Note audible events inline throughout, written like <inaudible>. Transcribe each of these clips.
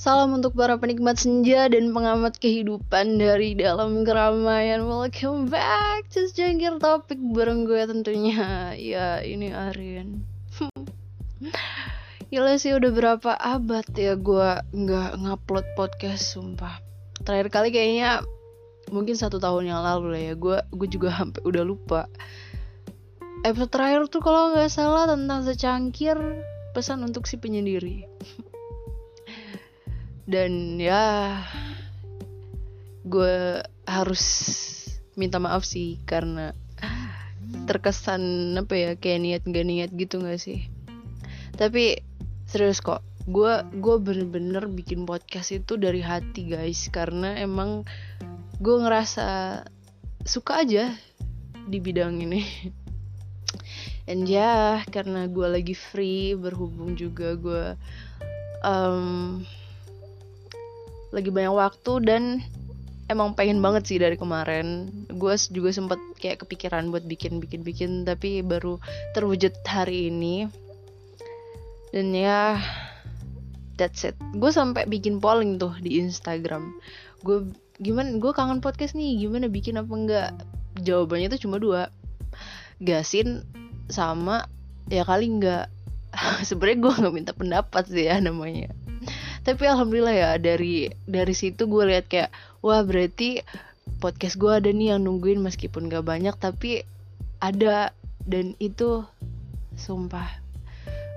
Salam untuk para penikmat senja dan pengamat kehidupan dari dalam keramaian. Welcome back to Jangkir Topik bareng gue tentunya. <laughs> Ya ini Arin <laughs> Gila sih udah berapa abad ya gue nggak ngupload podcast sumpah. Terakhir kali kayaknya mungkin satu tahun yang lalu lah ya. Gue gue juga hampir udah lupa. Episode terakhir tuh kalau nggak salah tentang secangkir pesan untuk si penyendiri <laughs> dan ya gue harus minta maaf sih karena terkesan apa ya kayak niat gak niat gitu gak sih? Tapi serius kok gue gue bener-bener bikin podcast itu dari hati guys. Karena emang gue ngerasa suka aja di bidang ini. And ya yeah, karena gue lagi free berhubung juga gue um, lagi banyak waktu dan emang pengen banget sih dari kemarin. Gue juga sempet kayak kepikiran buat bikin bikin bikin tapi baru terwujud hari ini. Dan ya that's it. Gue sampai bikin polling tuh di Instagram. Gue gimana gue kangen podcast nih gimana bikin apa enggak? Jawabannya tuh cuma dua. Gasin sama ya kali enggak. <laughs> Sebenarnya gue nggak minta pendapat sih ya namanya tapi alhamdulillah ya dari dari situ gue lihat kayak wah berarti podcast gue ada nih yang nungguin meskipun gak banyak tapi ada. Dan itu sumpah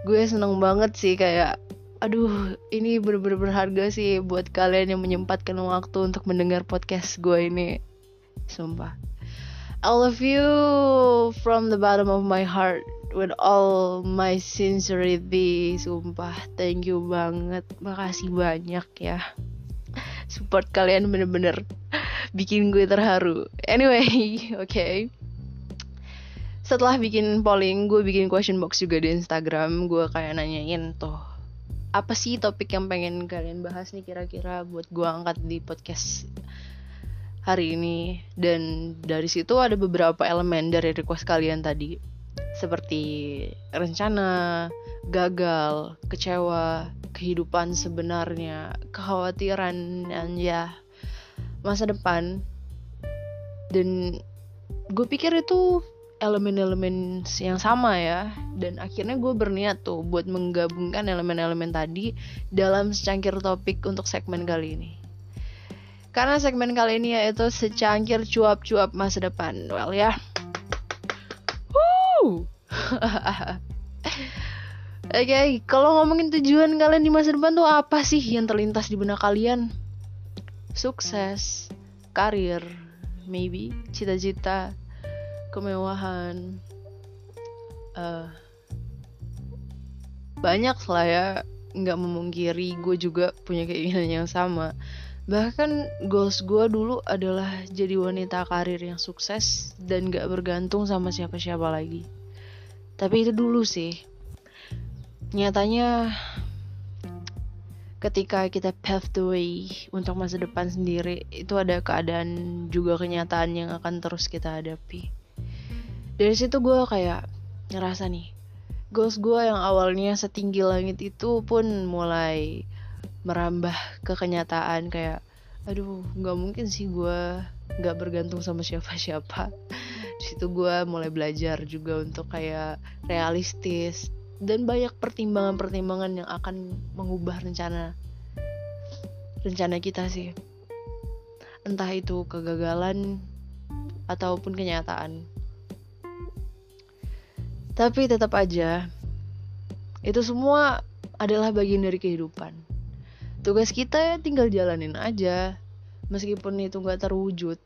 gue seneng banget sih kayak aduh ini bener-bener berharga sih buat kalian yang menyempatkan waktu untuk mendengar podcast gue ini. Sumpah. I love you from the bottom of my heart with all my sincerity sumpah. Thank you banget. Makasih banyak ya. Support kalian bener-bener bikin gue terharu. Anyway oke <laughs> okay. setelah bikin polling gue bikin question box juga di Instagram. Gue kayak nanyain tuh apa sih topik yang pengen kalian bahas nih kira-kira buat gue angkat di podcast hari ini? Dan dari situ ada beberapa elemen dari request kalian tadi seperti rencana, gagal, kecewa, kehidupan sebenarnya, kekhawatiran, dan ya masa depan. Dan gue pikir itu elemen-elemen yang sama ya. Dan akhirnya gue berniat tuh buat menggabungkan elemen-elemen tadi dalam secangkir topik untuk segmen kali ini. Karena segmen kali ini yaitu secangkir cuap-cuap masa depan. Well ya <laughs> Oke, okay, kalau ngomongin tujuan kalian di masa depan tuh apa sih yang terlintas di benak kalian? Sukses, karir, maybe, cita-cita, kemewahan, uh, banyak lah ya. Nggak memungkiri, gue juga punya keinginan yang sama. Bahkan goals gue dulu adalah jadi wanita karir yang sukses dan gak bergantung sama siapa-siapa lagi. Tapi itu dulu sih. Nyatanya ketika kita pave the way untuk masa depan sendiri, itu ada keadaan juga kenyataan yang akan terus kita hadapi. Dari situ gue kayak ngerasa nih, goals gue yang awalnya setinggi langit itu pun mulai merambah ke kenyataan kayak aduh nggak mungkin sih gue nggak bergantung sama siapa-siapa di situ gue mulai belajar juga untuk kayak realistis dan banyak pertimbangan-pertimbangan yang akan mengubah rencana rencana kita sih. Entah itu kegagalan ataupun kenyataan. Tapi tetap aja itu semua adalah bagian dari kehidupan. Tugas kita ya tinggal jalanin aja meskipun itu nggak terwujud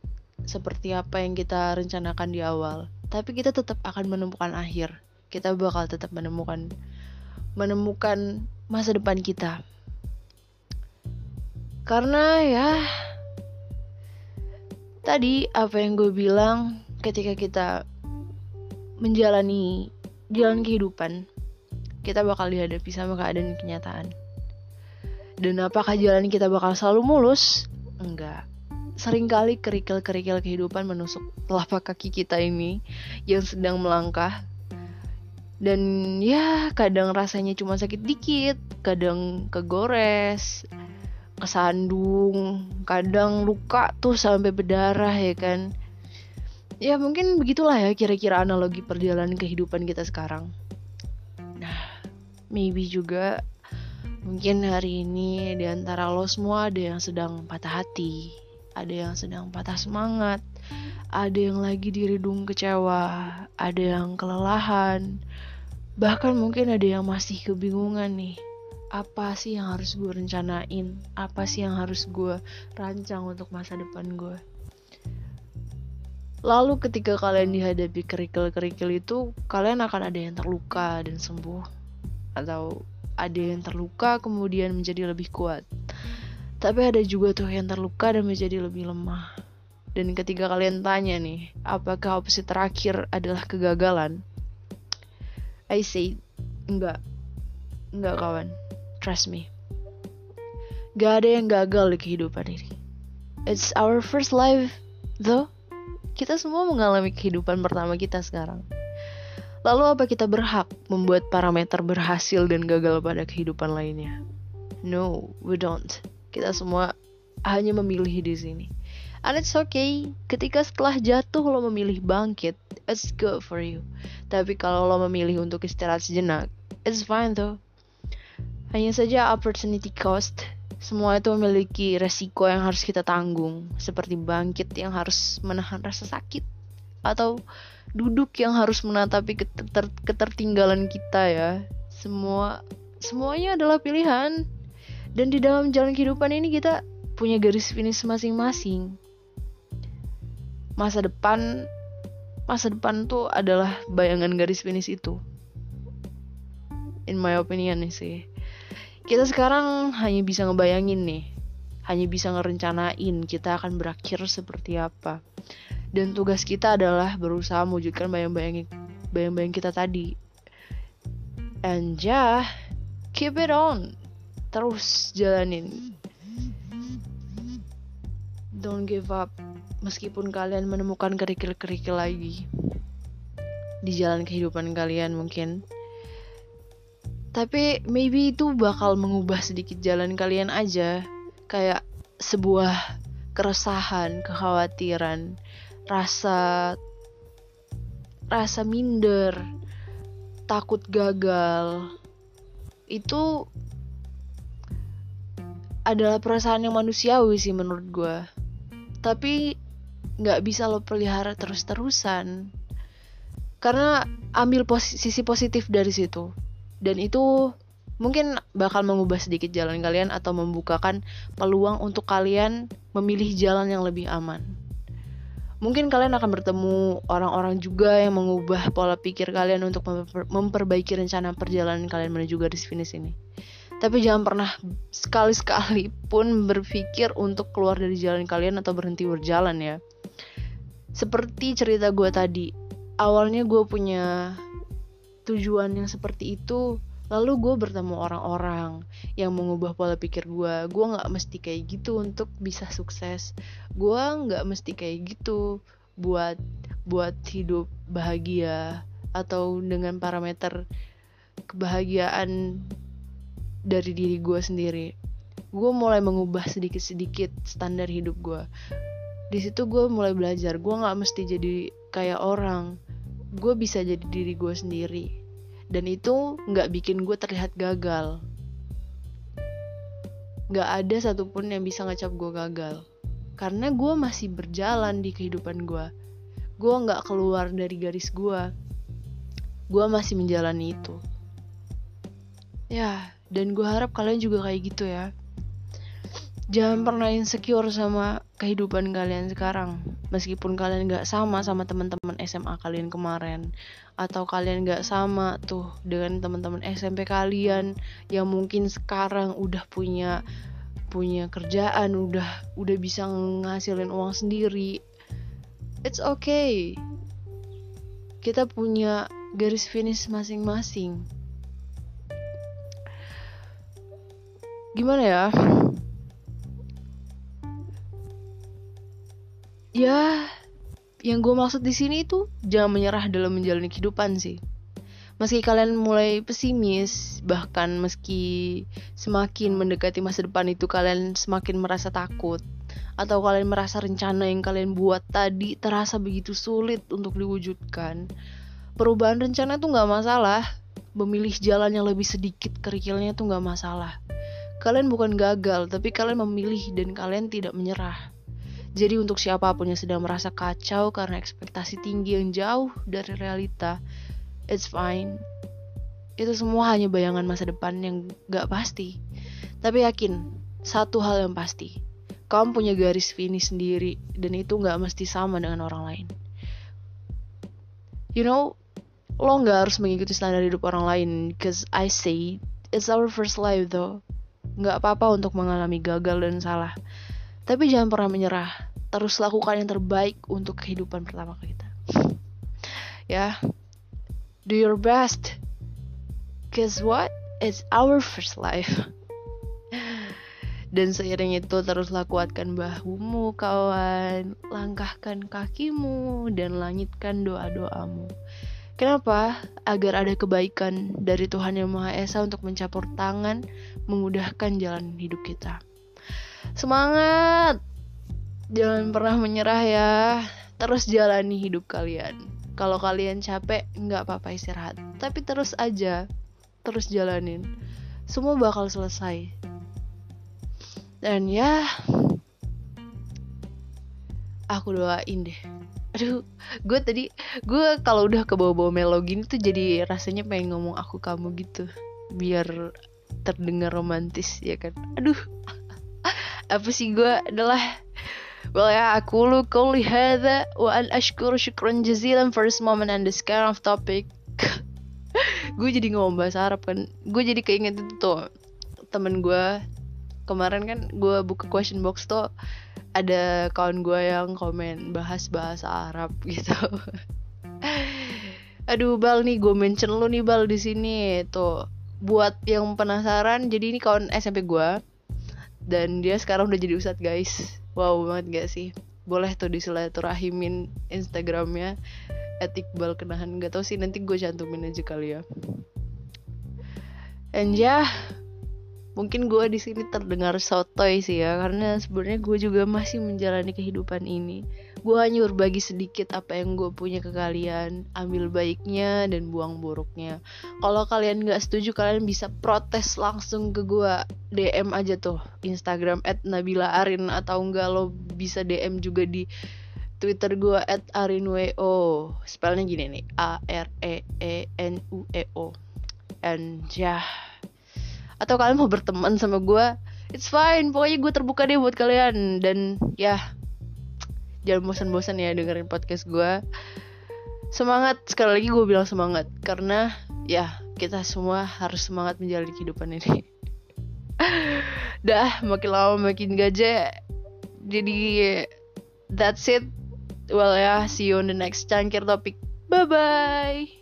seperti apa yang kita rencanakan di awal tapi kita tetap akan menemukan akhir kita bakal tetap menemukan menemukan masa depan kita karena ya tadi apa yang gue bilang ketika kita menjalani jalan kehidupan kita bakal dihadapi sama keadaan kenyataan dan apakah jalan kita bakal selalu mulus? Enggak. Seringkali kerikil-kerikil kehidupan menusuk telapak kaki kita ini yang sedang melangkah. Dan ya kadang rasanya cuma sakit dikit, kadang kegores, kesandung kadang luka tuh sampai berdarah ya kan? Ya mungkin begitulah ya kira-kira analogi perjalanan kehidupan kita sekarang. Nah maybe juga mungkin hari ini di antara lo semua ada yang sedang patah hati ada yang sedang patah semangat ada yang lagi diridung kecewa ada yang kelelahan bahkan mungkin ada yang masih kebingungan nih. Apa sih yang harus gue rencanain? Apa sih yang harus gue rancang untuk masa depan gue lalu ketika kalian dihadapi kerikil-kerikil itu kalian akan ada yang terluka dan sembuh. Atau ada yang terluka kemudian menjadi lebih kuat tapi ada juga tuh yang terluka dan menjadi lebih lemah dan ketika kalian tanya nih apakah opsi terakhir adalah kegagalan I say enggak enggak kawan Trust me. Gak ada yang gagal di kehidupan ini. It's our first life, though. Kita semua mengalami kehidupan pertama kita sekarang. Lalu apa kita berhak membuat parameter berhasil dan gagal pada kehidupan lainnya? No, we don't. Kita semua hanya memilih di sini. And it's okay, ketika setelah jatuh lo memilih bangkit, it's good for you. Tapi kalau lo memilih untuk istirahat sejenak, it's fine though. Hanya saja opportunity cost, semua itu memiliki resiko yang harus kita tanggung, seperti bangkit yang harus menahan rasa sakit, atau duduk yang harus menatapi keter ketertinggalan kita ya. Semua semuanya adalah pilihan. Dan di dalam jalan kehidupan ini kita punya garis finish masing-masing. Masa depan masa depan tuh adalah bayangan garis finish itu. In my opinion sih. Kita sekarang hanya bisa ngebayangin nih. Hanya bisa ngerencanain kita akan berakhir seperti apa. Dan tugas kita adalah berusaha mewujudkan bayang-bayang bayang-bayang kita tadi. And yeah keep it on terus jalanin. Don't give up. Meskipun kalian menemukan kerikil-kerikil lagi di jalan kehidupan kalian mungkin. Tapi maybe itu bakal mengubah sedikit jalan kalian aja. Kayak sebuah keresahan kekhawatiran rasa rasa minder takut gagal. Itu adalah perasaan yang manusiawi sih menurut gue tapi nggak bisa lo pelihara terus-terusan karena ambil posi sisi positif dari situ dan itu mungkin bakal mengubah sedikit jalan kalian atau membukakan peluang untuk kalian memilih jalan yang lebih aman. Mungkin kalian akan bertemu orang-orang juga yang mengubah pola pikir kalian untuk memperbaiki rencana perjalanan kalian menuju garis finish ini. Tapi jangan pernah sekali-sekali pun berpikir untuk keluar dari jalan kalian atau berhenti berjalan ya. Seperti cerita gue tadi, awalnya gue punya tujuan yang seperti itu lalu gue bertemu orang-orang yang mengubah pola pikir gue gue nggak mesti kayak gitu untuk bisa sukses gue nggak mesti kayak gitu buat buat hidup bahagia atau dengan parameter kebahagiaan dari diri gue sendiri. Gue mulai mengubah sedikit-sedikit standar hidup gue di situ gue mulai belajar gue nggak mesti jadi kayak orang. Gue bisa jadi diri gue sendiri. Dan itu nggak bikin gue terlihat gagal. Nggak ada satupun yang bisa ngecap gue gagal. Karena gue masih berjalan di kehidupan gue gue nggak keluar dari garis gue gue masih menjalani itu. Ya dan gue harap kalian juga kayak gitu ya. Jangan pernah insecure sama kehidupan kalian sekarang. Meskipun kalian gak sama sama teman-teman SMA kalian kemarin. Atau kalian gak sama tuh dengan teman-teman SMP kalian yang mungkin sekarang udah punya punya kerjaan udah udah bisa ngasilin uang sendiri. It's okay. Kita punya garis finish masing-masing gimana ya ya yang gue maksud di sini itu jangan menyerah dalam menjalani kehidupan sih Meski kalian mulai pesimis, bahkan meski semakin mendekati masa depan itu kalian semakin merasa takut, atau kalian merasa rencana yang kalian buat tadi terasa begitu sulit untuk diwujudkan, perubahan rencana itu nggak masalah. Memilih jalan yang lebih sedikit kerikilnya itu nggak masalah. Kalian bukan gagal, tapi kalian memilih dan kalian tidak menyerah. Jadi untuk siapa pun yang sedang merasa kacau karena ekspektasi tinggi yang jauh dari realita, it's fine. Itu semua hanya bayangan masa depan yang gak pasti. Tapi yakin, satu hal yang pasti. Kamu punya garis finish sendiri, dan itu gak mesti sama dengan orang lain. You know, lo gak harus mengikuti standar hidup orang lain, because I say, it's our first life though. Gak apa-apa untuk mengalami gagal dan salah. Tapi jangan pernah menyerah. Terus lakukan yang terbaik untuk kehidupan pertama kita. ya, do your best. Guess what? It's our first life. Dan seiring itu teruslah kuatkan bahumu kawan Langkahkan kakimu dan langitkan doa-doamu Kenapa? Agar ada kebaikan dari Tuhan Yang Maha Esa untuk mencampur tangan Memudahkan jalan hidup kita. Semangat! Jangan pernah menyerah ya. Terus jalani hidup kalian. Kalau kalian capek nggak apa-apa istirahat. Tapi terus aja terus jalanin. Semua bakal selesai. Dan ya aku doain deh aduh gue tadi gue kalau udah ke bawah-bawah melo gini tuh jadi rasanya pengen ngomong aku kamu gitu biar terdengar romantis ya kan aduh <laughs> apa sih gue adalah Well, ya, aku lu kuli hadha wa an ashkur syukran jazilan for this moment and this kind of topic. <laughs> gue jadi ngomong bahasa Arab kan. Gue jadi keinget itu tuh temen gue kemarin kan gue buka question box tuh ada kawan gue yang komen bahas bahasa Arab <laughs> gitu. Aduh bal nih gue mention lu nih bal di sini. Tuh buat yang penasaran jadi ini kawan SMP gue dan dia sekarang udah jadi ustadz guys. Wow banget gak sih? Boleh tuh disilaturahimin instagramnya etikbal kenahan gak tau sih nanti gue cantumin aja kali ya. And yeah, mungkin gue di sini terdengar sotoy sih ya karena sebenarnya gue juga masih menjalani kehidupan ini. Gue hanya berbagi sedikit apa yang gue punya ke kalian ambil baiknya dan buang buruknya. Kalau kalian nggak setuju kalian bisa protes langsung ke gue dm aja tuh instagram at nabila arin atau enggak lo bisa dm juga di twitter gue at arinweo spellnya gini nih a r e e n u e o. And yeah atau kalian mau berteman sama gue it's fine. Pokoknya gue terbuka deh buat kalian. Dan ya jangan bosan-bosan ya dengerin podcast gue semangat. Sekali lagi gue bilang semangat. Karena ya kita semua harus semangat menjalani kehidupan ini. <laughs> Dah makin lama makin gajah. Jadi that's it. Well ya see you on the next cangkir topik. Bye bye